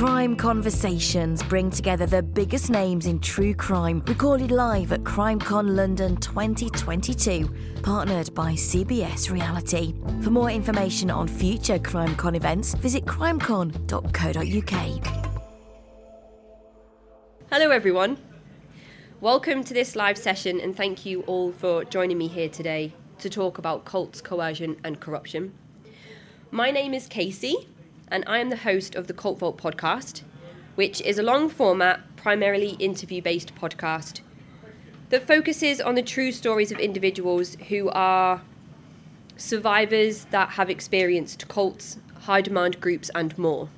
Crime Conversations bring together the biggest names in true crime, recorded live at CrimeCon London 2022, partnered by CBS Reality. For more information on future CrimeCon events, visit crimecon.co.uk. Hello, everyone. Welcome to this live session, and thank you all for joining me here today to talk about cults, coercion, and corruption. My name is Kasey, and I am the host of the Cult Vault podcast, which is a long format, primarily interview based podcast that focuses on the true stories of individuals who are survivors that have experienced cults, high demand groups, and more.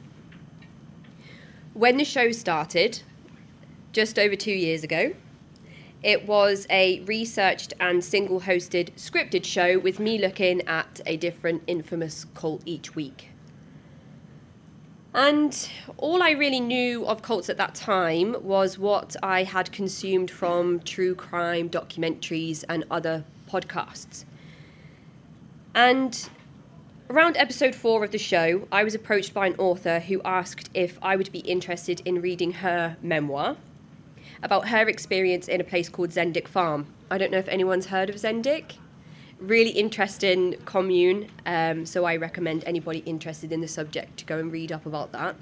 When the show started, just over two years ago, it was a researched and single hosted scripted show with me looking at a different infamous cult each week. And all I really knew of cults at that time was what I had consumed from true crime documentaries and other podcasts. And around episode four of the show, I was approached by an author who asked if I would be interested in reading her memoir about her experience in a place called Zendik Farm. I don't know if anyone's heard of Zendik. Really interesting commune, um, so I recommend anybody interested in the subject to go and read up about that.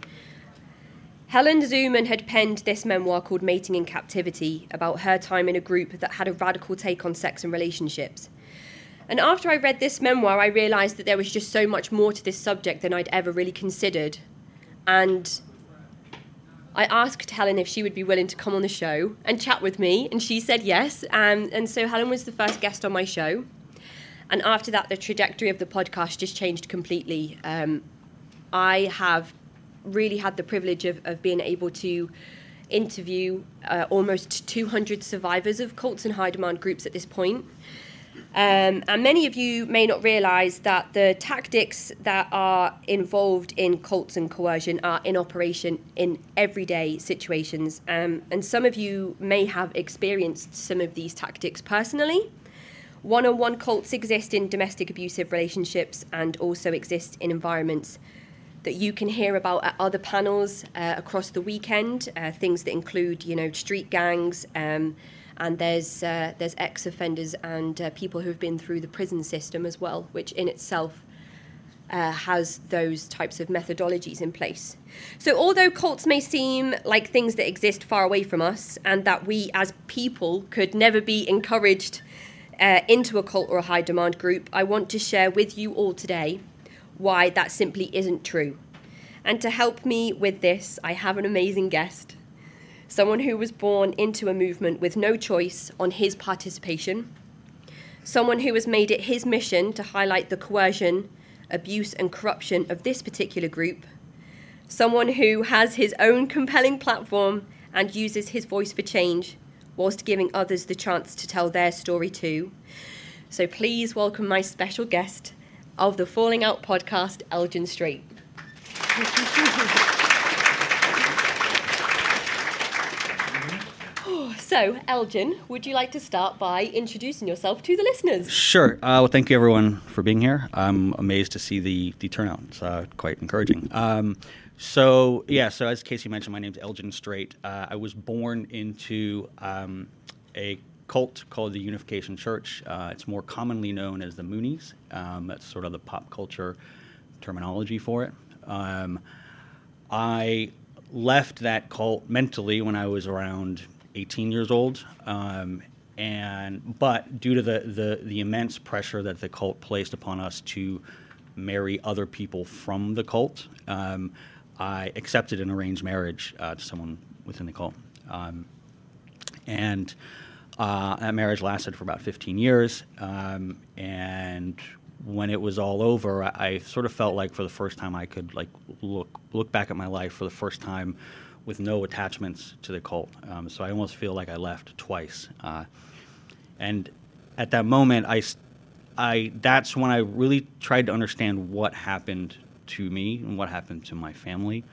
Helen Zuman had penned this memoir called Mating in Captivity about her time in a group that had a radical take on sex and relationships. And after I read this memoir, I realised that there was just so much more to this subject than I'd ever really considered. And I asked Helen if she would be willing to come on the show and chat with me, and she said yes. Um, and so Helen was the first guest on my show. And after that, the trajectory of the podcast just changed completely. Um, I have really had the privilege of, of being able to interview uh, almost 200 survivors of cults and high demand groups at this point. Um, and many of you may not realize that the tactics that are involved in cults and coercion are in operation in everyday situations. Um, and some of you may have experienced some of these tactics personally. One on one cults exist in domestic abusive relationships and also exist in environments that you can hear about at other panels uh, across the weekend, uh, things that include, you know, street gangs. Um, and there's uh, there's ex-offenders and uh, people who've been through the prison system as well, which in itself uh, has those types of methodologies in place. So, although cults may seem like things that exist far away from us, and that we as people could never be encouraged uh, into a cult or a high demand group, I want to share with you all today why that simply isn't true. And to help me with this, I have an amazing guest someone who was born into a movement with no choice on his participation, someone who has made it his mission to highlight the coercion, abuse, and corruption of this particular group, someone who has his own compelling platform and uses his voice for change whilst giving others the chance to tell their story too. So please welcome my special guest of the Falling Out podcast, Elgen Strait. So, Elgen, would you like to start by introducing yourself to the listeners? Sure. Uh, well, thank you everyone for being here. I'm amazed to see the, the turnout. It's uh, quite encouraging. Um, so, yeah, so as Kasey mentioned, my name's Elgen Strait. Uh, I was born into um, a cult called the Unification Church. Uh, it's more commonly known as the Moonies. Um, that's sort of the pop culture terminology for it. Um, I left that cult mentally when I was around 18 years old. Um, and but due to the, the, the immense pressure that the cult placed upon us to marry other people from the cult, um, I accepted an arranged marriage uh, to someone within the cult. Um, and uh, that marriage lasted for about 15 years. Um, and when it was all over, I, I, sort of felt like for the first time I could like look look back at my life for the first time with no attachments to the cult. Um, so I almost feel like I left twice. Uh, and at that moment, I, I, that's when I really tried to understand what happened to me and what happened to my family.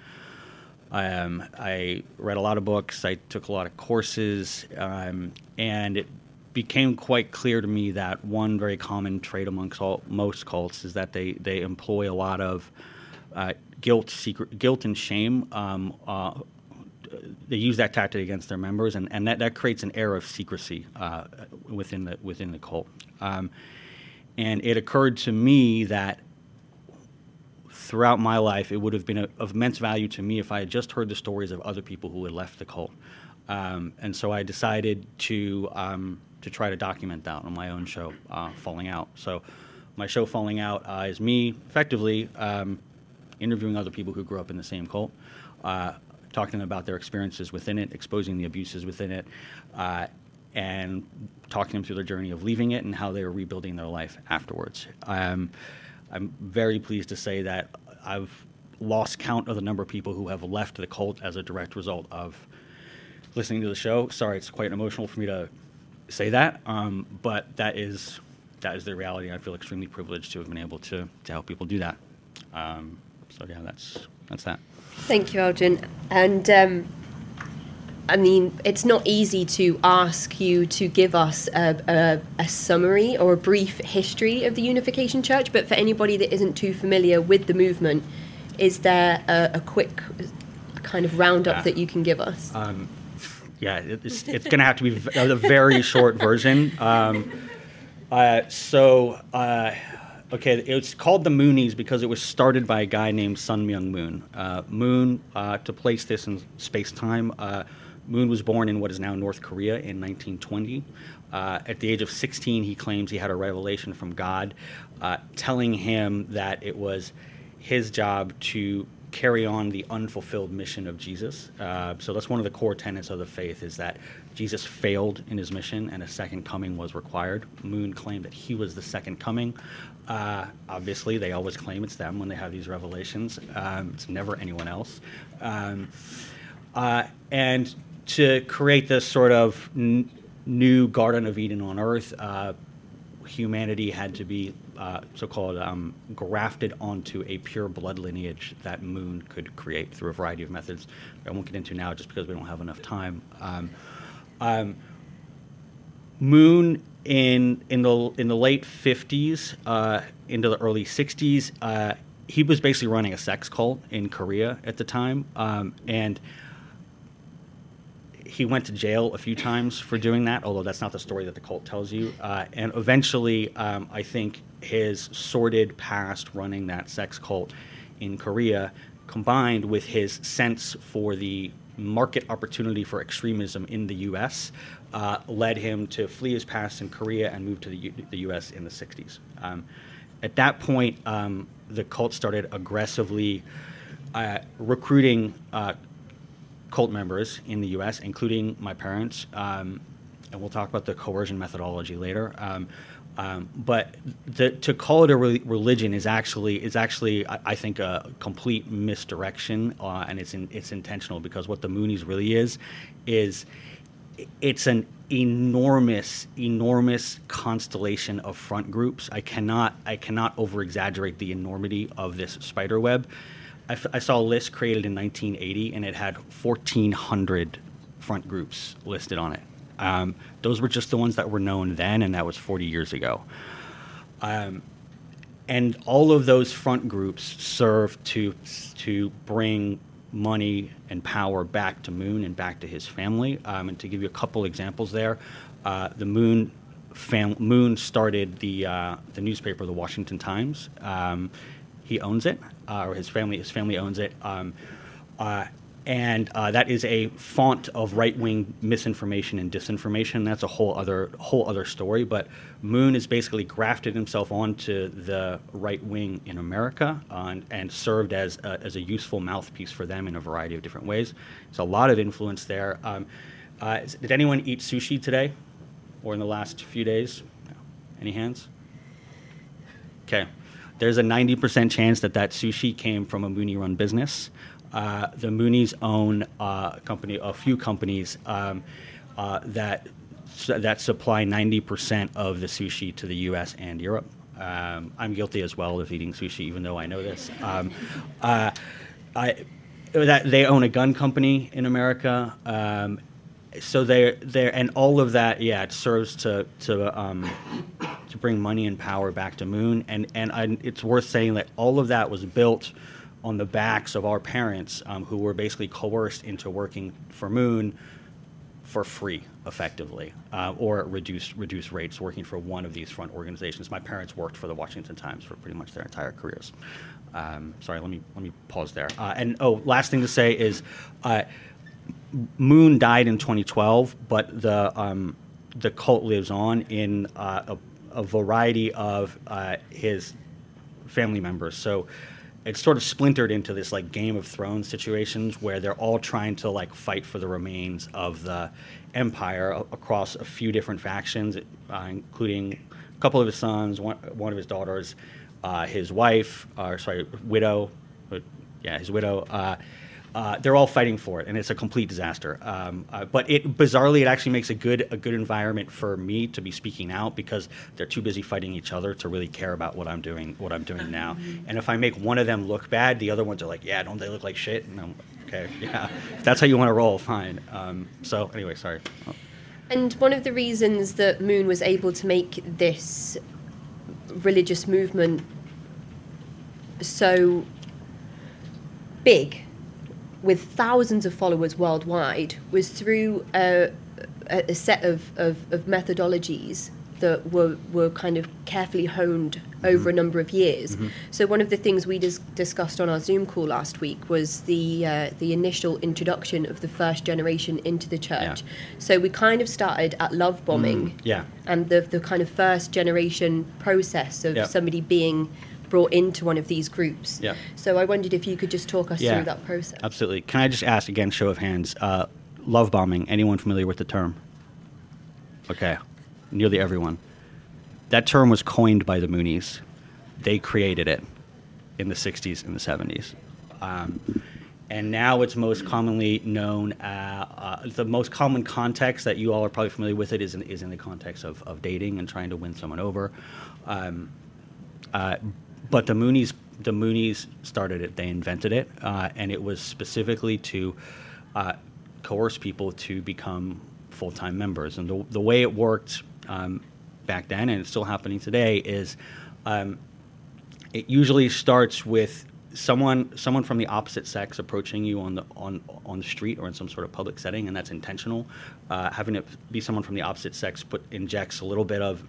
Um, I read a lot of books, I took a lot of courses, um, and it became quite clear to me that one very common trait amongst all, most cults is that they, they employ a lot of uh, guilt, secret, guilt and shame. Um, uh, they use that tactic against their members, and, and that, that creates an air of secrecy uh, within the within the cult. Um, and it occurred to me that throughout my life, it would have been a, of immense value to me if I had just heard the stories of other people who had left the cult. Um, and so I decided to um, to try to document that on my own show, uh, Falling Out. So my show, Falling Out, uh, is me effectively um, interviewing other people who grew up in the same cult, uh, talking about their experiences within it, exposing the abuses within it, uh, and talking them through their journey of leaving it and how they were rebuilding their life afterwards. I'm very pleased to say that I've lost count of the number of people who have left the cult as a direct result of listening to the show. Sorry, it's quite emotional for me to say that, um, but that is that is the reality. I feel extremely privileged to have been able to to help people do that. Um, so yeah, that's that's that. Thank you, Elgen. And um, I mean, it's not easy to ask you to give us a, a, a, summary or a brief history of the Unification Church, but for anybody that isn't too familiar with the movement, is there a, a quick kind of roundup yeah. that you can give us? Um, yeah, it's, it's going to have to be a very short version. Um, uh, so, uh, okay, it's called the Moonies because it was started by a guy named Sun Myung Moon. Uh, Moon, uh, to place this in space time, uh, Moon was born in what is now North Korea in 1920. Uh, at the age of 16, he claims he had a revelation from God uh, telling him that it was his job to carry on the unfulfilled mission of Jesus. Uh, so that's one of the core tenets of the faith is that Jesus failed in his mission and a second coming was required. Moon claimed that he was the second coming. Uh, obviously, they always claim it's them when they have these revelations. Um, it's never anyone else. Um, uh, and to create this sort of n- new Garden of Eden on Earth, uh, humanity had to be uh, so-called um, grafted onto a pure blood lineage that Moon could create through a variety of methods. I won't get into now just because we don't have enough time. Um, um, Moon in in the in the late 50s uh, into the early 60s, uh, he was basically running a sex cult in Korea at the time, um, and he went to jail a few times for doing that, although that's not the story that the cult tells you. Uh, and eventually, um, I think his sordid past running that sex cult in Korea, combined with his sense for the market opportunity for extremism in the U.S., uh, led him to flee his past in Korea and move to the, U- the U.S. in the 60s. Um, at that point, um, the cult started aggressively uh, recruiting uh, cult members in the U.S., including my parents, um, and we'll talk about the coercion methodology later. Um, um, but the, to call it a re- religion is actually is actually I, I think a complete misdirection, uh, and it's in, it's intentional because what the Moonies really is is it's an enormous enormous constellation of front groups. I cannot I cannot over exaggerate the enormity of this spider web. I, f- I saw a list created in 1980 and it had 1,400 front groups listed on it. Um, those were just the ones that were known then, and that was 40 years ago. Um, and all of those front groups serve to to bring money and power back to Moon and back to his family. Um, and to give you a couple examples there, uh, the Moon fam- Moon started the uh, the newspaper, the Washington Times. Um, he owns it, uh, or his family his family owns it. Um, uh, and uh, that is a font of right-wing misinformation and disinformation. That's a whole other whole other story. But Moon has basically grafted himself onto the right wing in America uh, and, and, served as a, as a useful mouthpiece for them in a variety of different ways. There's a lot of influence there. Um, uh, did anyone eat sushi today, or in the last few days? Any hands? Okay there's a 90% chance that that sushi came from a Mooney run business. Uh, the Moonies own uh, a company, a few companies um, uh, that that supply 90% of the sushi to the U.S. and Europe. Um, I'm guilty as well of eating sushi, even though I know this. Um, uh, I, that they own a gun company in America, um, so they're there, and all of that, yeah, it serves to to um, to bring money and power back to Moon, and and I, it's worth saying that all of that was built on the backs of our parents um, who were basically coerced into working for Moon for free, effectively, uh, or at reduced reduced rates, working for one of these front organizations. My parents worked for the Washington Times for pretty much their entire careers. Um, sorry, let me let me pause there. Uh, and oh, last thing to say is, uh, Moon died in 2012, but the um, the cult lives on in uh, a, a, variety of uh, his family members. So it's sort of splintered into this like Game of Thrones situations where they're all trying to like fight for the remains of the empire a- across a few different factions, uh, including a couple of his sons, one, one of his daughters, uh, his wife, or sorry, widow, yeah, his widow. Uh, they're all fighting for it, and it's a complete disaster. Um, uh, but it bizarrely, it actually makes a good a good environment for me to be speaking out because they're too busy fighting each other to really care about what I'm doing what I'm doing now. Mm-hmm. And if I make one of them look bad, the other ones are like, "Yeah, don't they look like shit?" And I'm okay, yeah. If that's how you want to roll, fine. Um, so anyway, sorry. And one of the reasons that Moon was able to make this religious movement so big with thousands of followers worldwide was through a, a set of, of, of, methodologies that were, were kind of carefully honed over mm-hmm. a number of years. Mm-hmm. So one of the things we dis- discussed on our Zoom call last week was the uh, the initial introduction of the first generation into the church. Yeah. So we kind of started at love bombing, mm, yeah, and the the kind of first generation process of yeah. somebody being brought into one of these groups. Yeah. So I wondered if you could just talk us yeah, through that process. Absolutely. Can I just ask again, show of hands, uh, love bombing? Anyone familiar with the term? Okay, nearly everyone. That term was coined by the Moonies. They created it in the '60s and the '70s. Um, and now it's most commonly known. Uh, uh, the most common context that you all are probably familiar with it is in, is in the context of, of dating and trying to win someone over. Um, uh, but the Moonies the Moonies started it. They invented it, uh, and it was specifically to uh, coerce people to become full time members. And the, the way it worked um, back then, and it's still happening today, is um, it usually starts with someone someone from the opposite sex approaching you on the on on the street or in some sort of public setting, and that's intentional. Uh, having it be someone from the opposite sex put injects a little bit of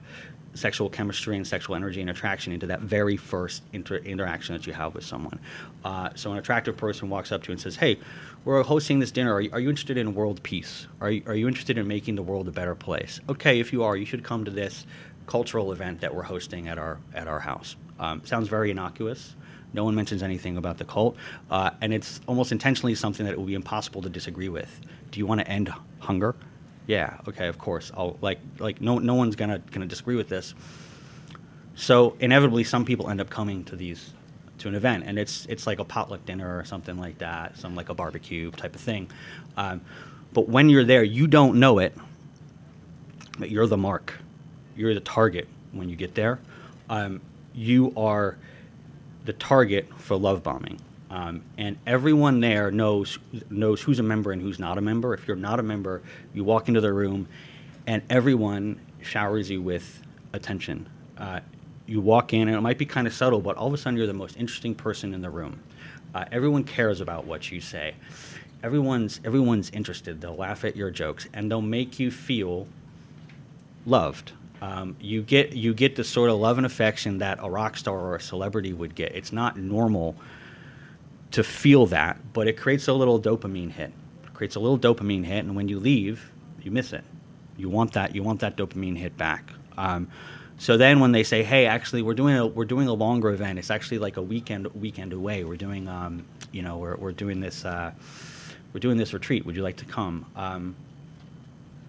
sexual chemistry and sexual energy and attraction into that very first inter- interaction that you have with someone. Uh, so an attractive person walks up to you and says, "Hey, we're hosting this dinner. Are you, are you interested in world peace? Are you, are you interested in making the world a better place? Okay, if you are, you should come to this cultural event that we're hosting at our at our house." Um, sounds very innocuous. No one mentions anything about the cult, uh, and it's almost intentionally something that it will be impossible to disagree with. Do you want to end hunger? Yeah, okay, of course. I'll like like no no one's gonna gonna disagree with this. So inevitably, some people end up coming to these to an event, and it's it's like a potluck dinner or something like that, some like a barbecue type of thing. Um, but when you're there, you don't know it, but you're the mark, you're the target when you get there. Um, you are the target for love bombing. Um, and everyone there knows knows who's a member and who's not a member. If you're not a member, you walk into the room, and everyone showers you with attention. Uh, you walk in, and it might be kind of subtle, but all of a sudden you're the most interesting person in the room. Uh, everyone cares about what you say. Everyone's everyone's interested. They'll laugh at your jokes, and they'll make you feel loved. Um, you get you get the sort of love and affection that a rock star or a celebrity would get. It's not normal to feel that, but it creates a little dopamine hit. It creates a little dopamine hit, and when you leave, you miss it. You want that. You want that dopamine hit back. Um, so then, when they say, "Hey, actually, we're doing a we're doing a longer event. It's actually like a weekend weekend away. We're doing, um, you know, we're we're doing this uh, we're doing this retreat. Would you like to come?" Um,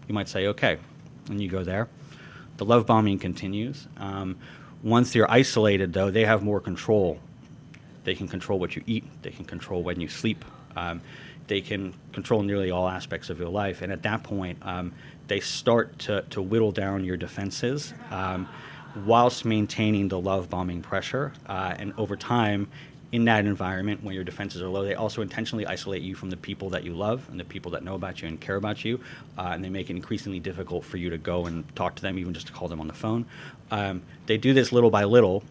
you might say, "Okay," and you go there. The love bombing continues. Um, once you're isolated, though, they have more control they can control what you eat. They can control when you sleep. Um, they can control nearly all aspects of your life. And at that point, um, they start to, to whittle down your defenses um, whilst maintaining the love bombing pressure. Uh, and over time, in that environment, when your defenses are low, they also intentionally isolate you from the people that you love and the people that know about you and care about you. Uh, and they make it increasingly difficult for you to go and talk to them, even just to call them on the phone. Um, they do this little by little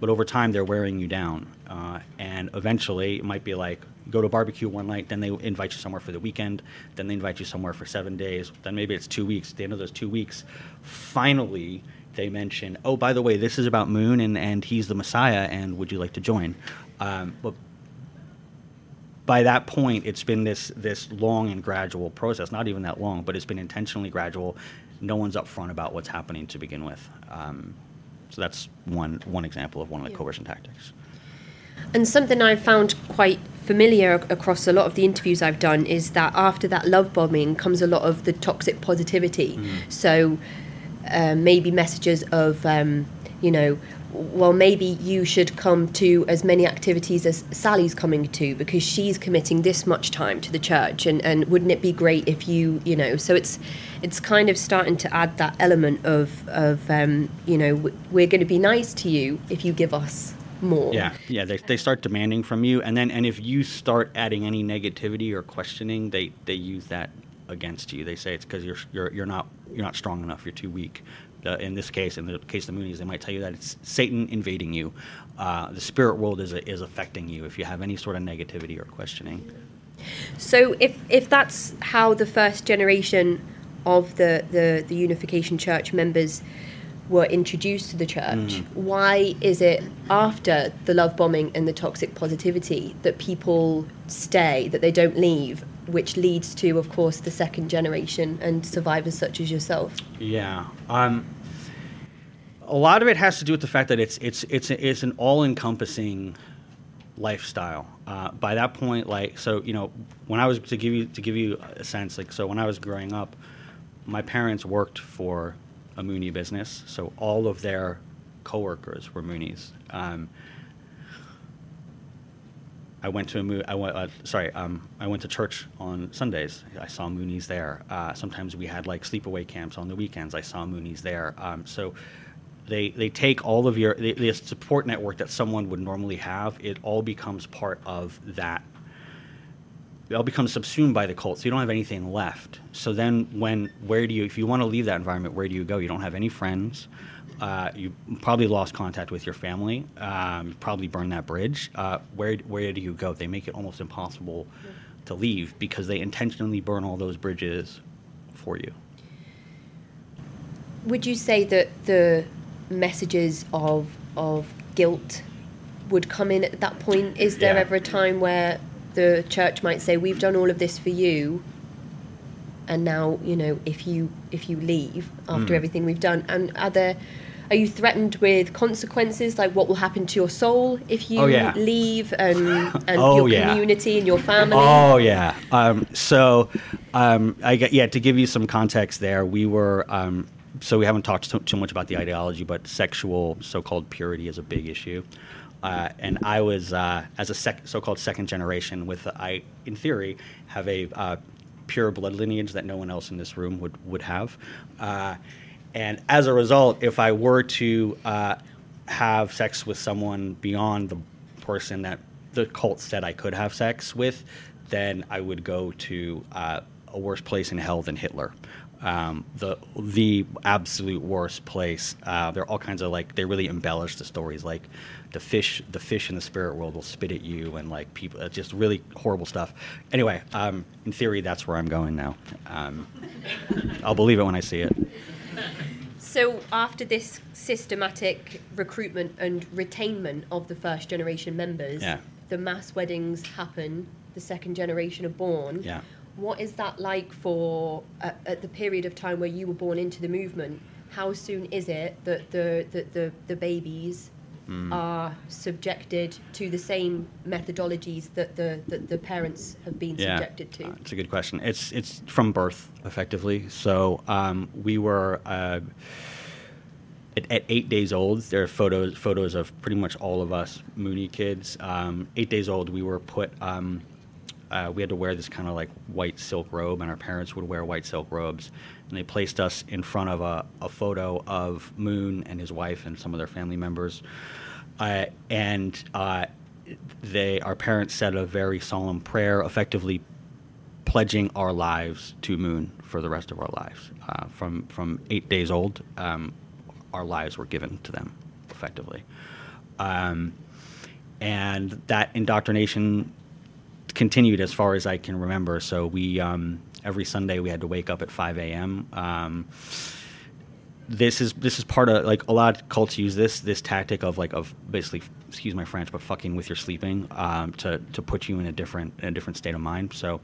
but over time they're wearing you down, uh, and eventually it might be like go to barbecue one night, then they invite you somewhere for the weekend, then they invite you somewhere for seven days, then maybe it's two weeks. At the end of those two weeks, finally they mention, oh, by the way, this is about Moon, and, and he's the Messiah, and would you like to join? Um, but by that point, it's been this this long and gradual process. Not even that long, but it's been intentionally gradual. No one's upfront about what's happening to begin with. Um, so that's one one example of one of the Yeah. coercion tactics. And something I've found quite familiar across a lot of the interviews I've done is that after that love bombing comes a lot of the toxic positivity. So uh, maybe messages of, um, you know, well, maybe you should come to as many activities as Sally's coming to because she's committing this much time to the church, and, and wouldn't it be great if you, you know? So it's it's kind of starting to add that element of of um, you know we're going to be nice to you if you give us more. Yeah, yeah. They, they start demanding from you, and then and if you start adding any negativity or questioning, they they use that against you. They say it's because you're you're you're not you're not strong enough. You're too weak. The, in this case, in the case of the Moonies, they might tell you that it's Satan invading you. Uh, the spirit world is is affecting you. If you have any sort of negativity or questioning. So if if that's how the first generation of the the, the Unification Church members were introduced to the church, why is it after the love bombing and the toxic positivity that people stay, that they don't leave, which leads to, of course, the second generation and survivors such as yourself? Yeah. Um, a lot of it has to do with the fact that it's it's it's it's an all-encompassing lifestyle. Uh, by that point, like so, you know, when I was to give you to give you a sense, like so, when I was growing up, my parents worked for a Mooney business, so all of their coworkers were Moonies. Um, I went to a mo- I went, uh, sorry, um, I went to church on Sundays. I saw Moonies there. Uh, sometimes we had like sleepaway camps on the weekends. I saw Moonies there. Um, so they they take all of your the, the support network that someone would normally have. It all becomes part of that. It all becomes subsumed by the cult. So you don't have anything left. So then when where do you if you want to leave that environment? Where do you go? You don't have any friends. Uh, you probably lost contact with your family. Um, probably burned that bridge. Uh, where where do you go? They make it almost impossible to leave because they intentionally burn all those bridges for you. Would you say that the messages of of guilt would come in at that point? Is there Yeah. ever a time where the church might say, "We've done all of this for you, and now you know if you if you leave after Mm. everything we've done"? And are there are you threatened with consequences, like what will happen to your soul if you Oh, yeah. leave, and and Oh, your yeah. community and your family? Oh yeah. Um, so, um, I get yeah. To give you some context, there we were. Um, so we haven't talked too, too much about the ideology, but sexual so-called purity is a big issue. Uh, and I was uh, as a sec- so-called second generation with I, in theory, have a uh, pure blood lineage that no one else in this room would would have. Uh, and as a result, if I were to uh, have sex with someone beyond the person that the cult said I could have sex with, then I would go to uh, a worse place in hell than Hitler. Um, the the absolute worst place. Uh, there are all kinds of like they really embellish the stories. Like the fish, the fish in the spirit world will spit at you, and like people, it's just really horrible stuff. Anyway, um, in theory, that's where I'm going now. Um, I'll believe it when I see it. So after this systematic recruitment and retainment of the first generation members, Yeah. the mass weddings happen. The second generation are born. Yeah. What is that like for at, at the period of time where you were born into the movement? How soon is it that the the, the, the babies Hmm. are subjected to the same methodologies that the, that the parents have been subjected to? Uh, it's a good question. It's it's from birth, effectively. So um, we were uh, at, at eight days old. There are photos photos of pretty much all of us Mooney kids. Um, eight days old, we were put. Um, uh, we had to wear this kind of like white silk robe, and our parents would wear white silk robes. And they placed us in front of a, a photo of Moon and his wife and some of their family members. Uh, and uh, they, our parents said a very solemn prayer, effectively pledging our lives to Moon for the rest of our lives. Uh, from from eight days old, um, our lives were given to them, effectively. Um, and that indoctrination continued as far as I can remember. So we um, every Sunday we had to wake up at 5 a.m. Um, this is this is part of like a lot of cults use this this tactic of like of basically excuse my French but fucking with your sleeping um, to to put you in a different in a different state of mind. So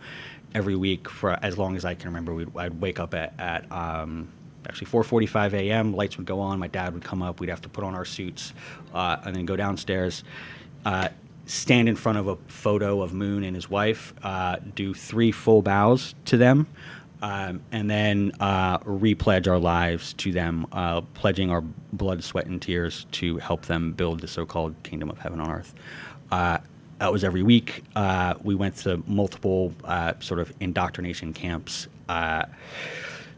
every week for as long as I can remember, we'd, I'd wake up at at um, actually 4:45 a.m. Lights would go on. My dad would come up. We'd have to put on our suits uh, and then go downstairs. Uh, stand in front of a photo of Moon and his wife, uh, do three full bows to them, um, and then uh, repledge our lives to them, uh, pledging our blood, sweat, and tears to help them build the so-called kingdom of heaven on earth. Uh, that was every week. Uh, we went to multiple uh, sort of indoctrination camps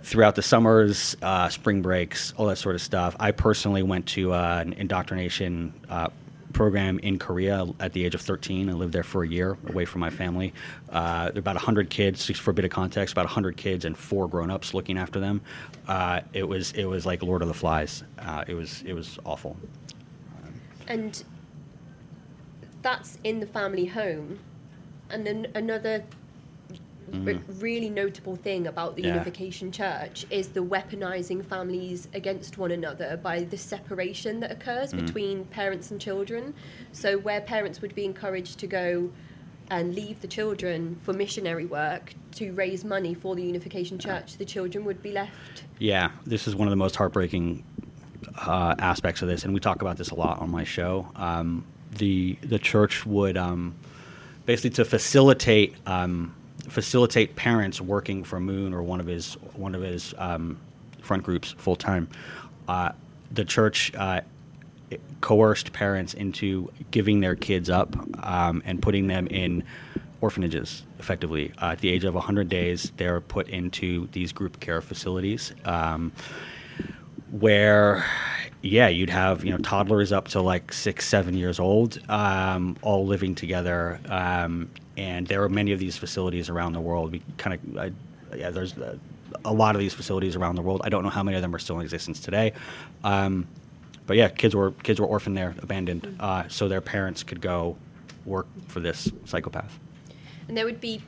throughout the summers, uh, spring breaks, all that sort of stuff. I personally went to uh, an indoctrination uh, program in Korea at the age of 13 and lived there for a year away from my family. Uh, there are about 100 kids, just for a bit of context, about 100 kids and four grown-ups looking after them. Uh, it was it was like Lord of the Flies. Uh, it was it was awful. And that's in the family home. And then another r- really notable thing about the. Yeah. Unification Church is the weaponizing families against one another by the separation that occurs Mm. between parents and children. So, where parents would be encouraged to go and leave the children for missionary work to raise money for the Unification Church, the children would be left. Yeah, this is one of the most heartbreaking uh, aspects of this, and we talk about this a lot on my show. Um, the the church would um, basically to facilitate um, facilitate parents working for Moon or one of his one of his um, front groups full time. Uh, the church uh, coerced parents into giving their kids up um, and putting them in orphanages effectively uh, at the age of 100 days they're put into these group care facilities um, where yeah you'd have you know toddlers up to like six seven years old um, all living together um, and there are many of these facilities around the world. We kind of yeah there's a, a lot of these facilities around the world. I don't know how many of them are still in existence today. Um, but yeah kids were kids were orphaned there abandoned. Uh, so their parents could go work for this psychopath. And there would be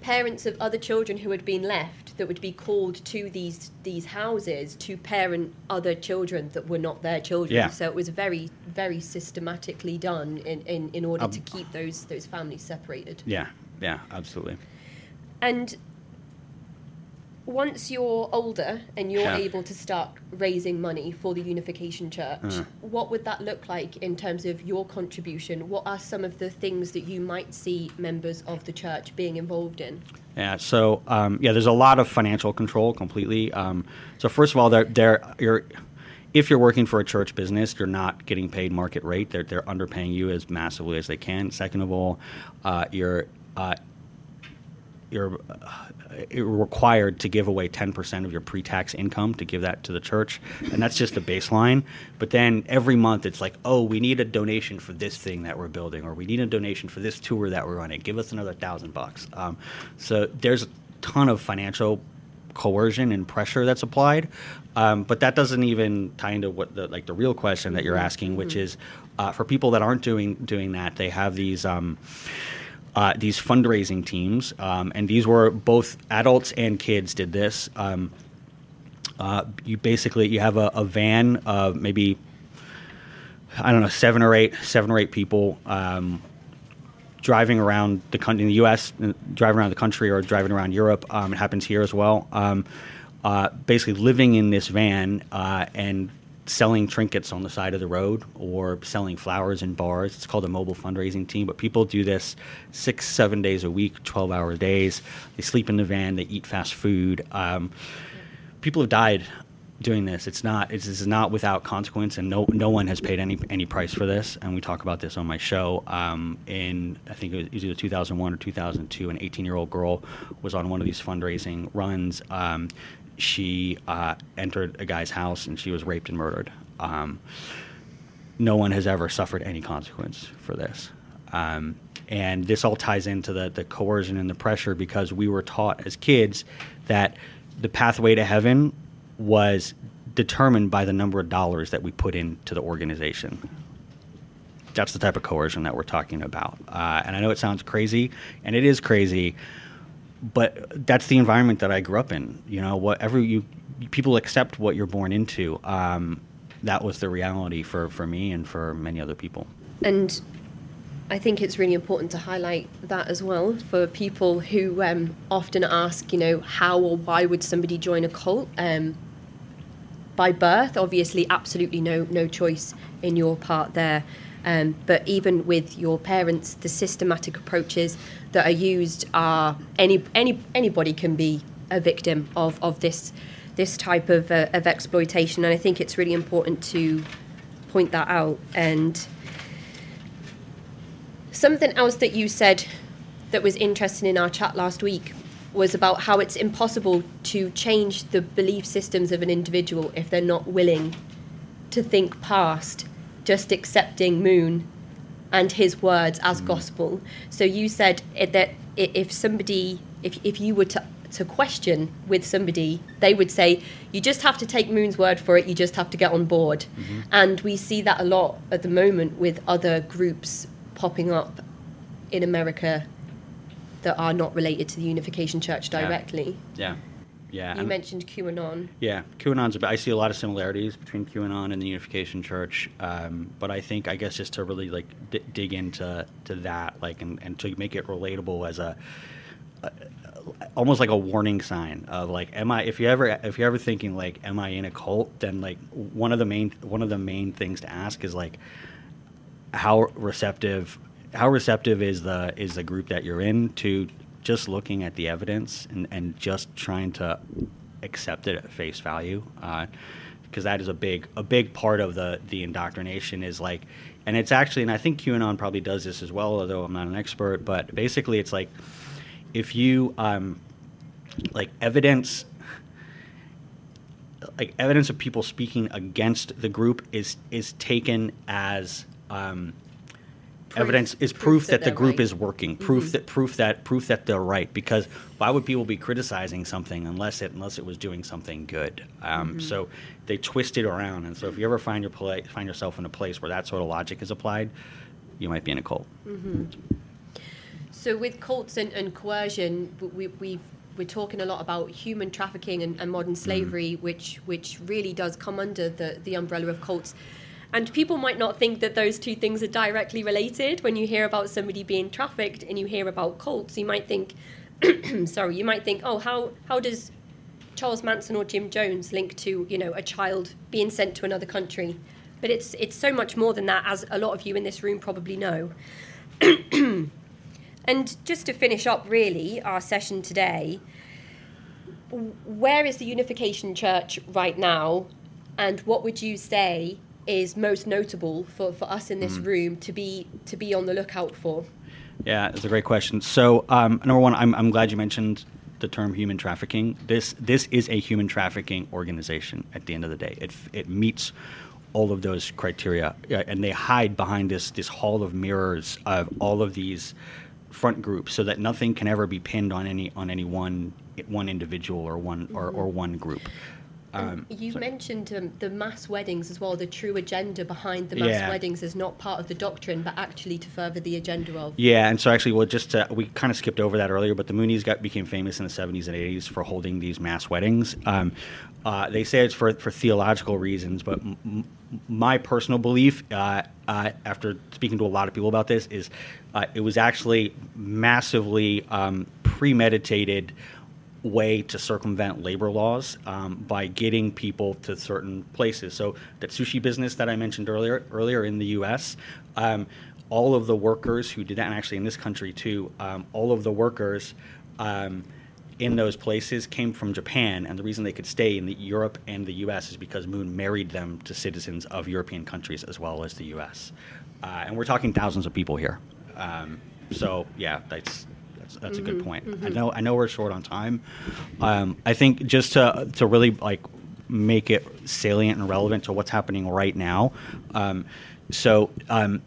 parents of other children who had been left that would be called to these these houses to parent other children that were not their children. Yeah. So it was very very systematically done in, in, in order Um, to keep those those families separated. yeah yeah absolutely And once you're older and you're Yeah. able to start raising money for the Unification Church, Uh. what would that look like in terms of your contribution? What are some of the things that you might see members of the church being involved in? Yeah. So um, yeah, there's a lot of financial control completely. Um, so first of all, they're, they're, you're, if you're working for a church business, you're not getting paid market rate. They're, they're underpaying you as massively as they can. Second of all, uh, you're uh, you're, uh, you're required to give away 10% of your pre-tax income to give that to the church and that's just the baseline. But then every month it's like oh we need a donation for this thing that we're building or we need a donation for this tour that we're running. Give us another thousand bucks. Um, so there's a ton of financial coercion and pressure that's applied. Um, but that doesn't even tie into what the like the real question that you're asking which is uh, for people that aren't doing doing that they have these um, uh, these fundraising teams, um, and these were both adults and kids did this. Um, uh, you basically you have a, a van of maybe I don't know seven or eight seven or eight people um, driving around the country in the U.S. uh, driving around the country or driving around Europe. Um, it happens here as well. Um, uh, basically living in this van uh, and selling trinkets on the side of the road or selling flowers in bars. It's called a mobile fundraising team, but people do this six, seven days a week, 12 hour days. They sleep in the van, they eat fast food. Um, people have died doing this. It's not, it's, it's not without consequence, and no, no one has paid any, any price for this. And we talk about this on my show. Um, in, I think it was either 2001 or 2002, an 18 year old girl was on one of these fundraising runs. Um, she uh, entered a guy's house and she was raped and murdered. Um, no one has ever suffered any consequence for this. Um, and this all ties into the, the coercion and the pressure because we were taught as kids that the pathway to heaven was determined by the number of dollars that we put into the organization. that's the type of coercion that we're talking about. Uh, and I know it sounds crazy, and it is crazy, but that's the environment that I grew up in. You know, whatever you people accept what you're born into. Um, that was the reality for, for me and for many other people. And I think it's really important to highlight that as well for people who um, often ask, you know, how or why would somebody join a cult? Um, by birth, obviously, absolutely no no choice in your part there. Um, but even with your parents, the systematic approaches that are used are any any anybody can be a victim of of this this type of uh, of exploitation, and I think it's really important to point that out. And something else that you said that was interesting in our chat last week was about how it's impossible to change the belief systems of an individual if they're not willing to think past just accepting Moon and his words as mm. gospel. So you said that if somebody, if, if you were to, to question with somebody, they would say, you just have to take Moon's word for it, you just have to get on board. Mm-hmm. And we see that a lot at the moment with other groups popping up in America that are not related to the Unification Church directly. Yeah. yeah. Yeah, you mentioned QAnon. Yeah, QAnon's. I see a lot of similarities between QAnon and the Unification Church, um, but I think I guess just to really like d- dig into to that, like, and, and to make it relatable as a, a, almost like a warning sign of like, am I? If you ever if you're ever thinking like, am I in a cult? Then like one of the main one of the main things to ask is like, how receptive how receptive is the is the group that you're in to just looking at the evidence and, and just trying to accept it at face value because uh, that is a big a big part of the the indoctrination is like and it's actually and I think QAnon probably does this as well although I'm not an expert but basically it's like if you um, like evidence like evidence of people speaking against the group is is taken as um, proof, evidence is proof, proof that, that the group right. is working. Proof mm-hmm. that proof that proof that they're right. Because why would people be criticizing something unless it unless it was doing something good? Um, mm-hmm. So they twist it around. And so if you ever find your pla- find yourself in a place where that sort of logic is applied, you might be in a cult. Mm-hmm. So with cults and, and coercion, we, we've we're talking a lot about human trafficking and, and modern mm-hmm. slavery, which which really does come under the, the umbrella of cults. And people might not think that those two things are directly related. When you hear about somebody being trafficked and you hear about cults, you might think, sorry, you might think, oh, how, how does Charles Manson or Jim Jones link to, you know, a child being sent to another country? But it's, it's so much more than that, as a lot of you in this room probably know. and just to finish up, really, our session today, where is the Unification Church right now? And what would you say is most notable for, for us in this mm. room to be to be on the lookout for? Yeah, it's a great question. So, um, number one, I'm, I'm glad you mentioned the term human trafficking. This this is a human trafficking organization. At the end of the day, it it meets all of those criteria, and they hide behind this this hall of mirrors of all of these front groups, so that nothing can ever be pinned on any on any one one individual or one or, or mm-hmm. one group. Um, you mentioned um, the mass weddings as well. The true agenda behind the mass yeah. weddings is not part of the doctrine, but actually to further the agenda of. Yeah, and so actually, well, just to, we kind of skipped over that earlier, but the Moonies got became famous in the '70s and '80s for holding these mass weddings. Um, uh, they say it's for for theological reasons, but m- my personal belief, uh, uh, after speaking to a lot of people about this, is uh, it was actually massively um, premeditated way to circumvent labor laws um, by getting people to certain places. So that sushi business that I mentioned earlier, earlier in the U.S., um, all of the workers who did that, and actually in this country too, um, all of the workers um, in those places came from Japan, and the reason they could stay in Europe and the U.S. is because Moon married them to citizens of European countries as well as the U.S. Uh, and we're talking thousands of people here. Um, so yeah, that's that's, that's mm-hmm, a good mm-hmm, point. Mm-hmm. I know I know we're short on time. Um, I think just to to really like make it salient and relevant to what's happening right now. Um, so um,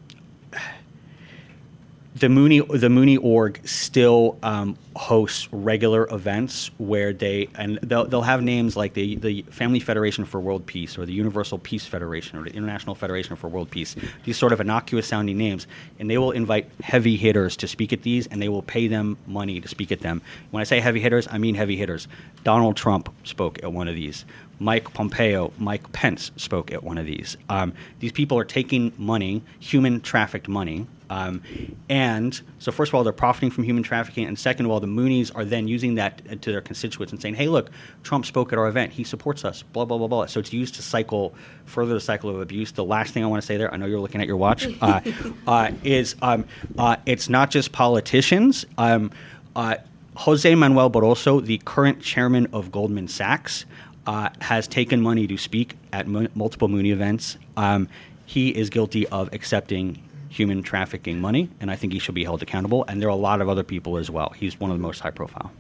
the Mooney the Mooney org still um, hosts regular events where they and they'll, they'll have names like the the Family Federation for World Peace or the Universal Peace Federation or the International Federation for World Peace. These sort of innocuous sounding names, and they will invite heavy hitters to speak at these, and they will pay them money to speak at them. When I say heavy hitters, I mean heavy hitters. Donald Trump spoke at one of these. Mike Pompeo, Mike Pence spoke at one of these. Um, these people are taking money, human trafficked money, um, and so, first of all, they're profiting from human trafficking, and second of all, the Moonies are then using that to their constituents and saying, "Hey, look, Trump spoke at our event. He supports us." Blah blah blah blah. So it's used to cycle further the cycle of abuse. The last thing I want to say there, I know you're looking at your watch, uh, uh, is um, uh, it's not just politicians. Um, uh, Jose Manuel Barroso, the current chairman of Goldman Sachs, uh, has taken money to speak at m- multiple Moonie events. Um, he is guilty of accepting human trafficking money, and I think he should be held accountable. And there are a lot of other people as well. He's one of the most high profile.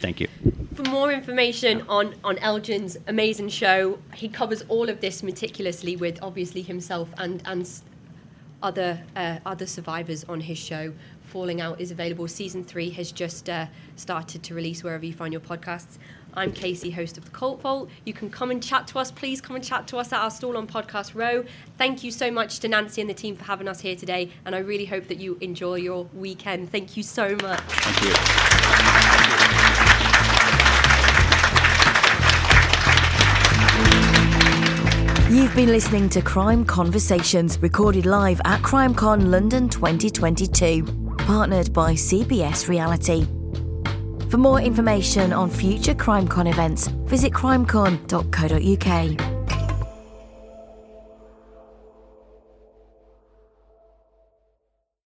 Thank you. For more information on, on Elgen's amazing show, he covers all of this meticulously with obviously himself and, and other, uh, other survivors on his show. Falling Out is available. Season three has just uh, started to release wherever you find your podcasts. I'm Kasey, host of The Cult Vault. You can come and chat to us. Please come and chat to us at our stall on Podcast Row. Thank you so much to Nancy and the team for having us here today. And I really hope that you enjoy your weekend. Thank you so much. Thank you. You've been listening to Crime Conversations, recorded live at CrimeCon London 2022, partnered by CBS Reality. For more information on future CrimeCon events, visit crimecon.co.uk.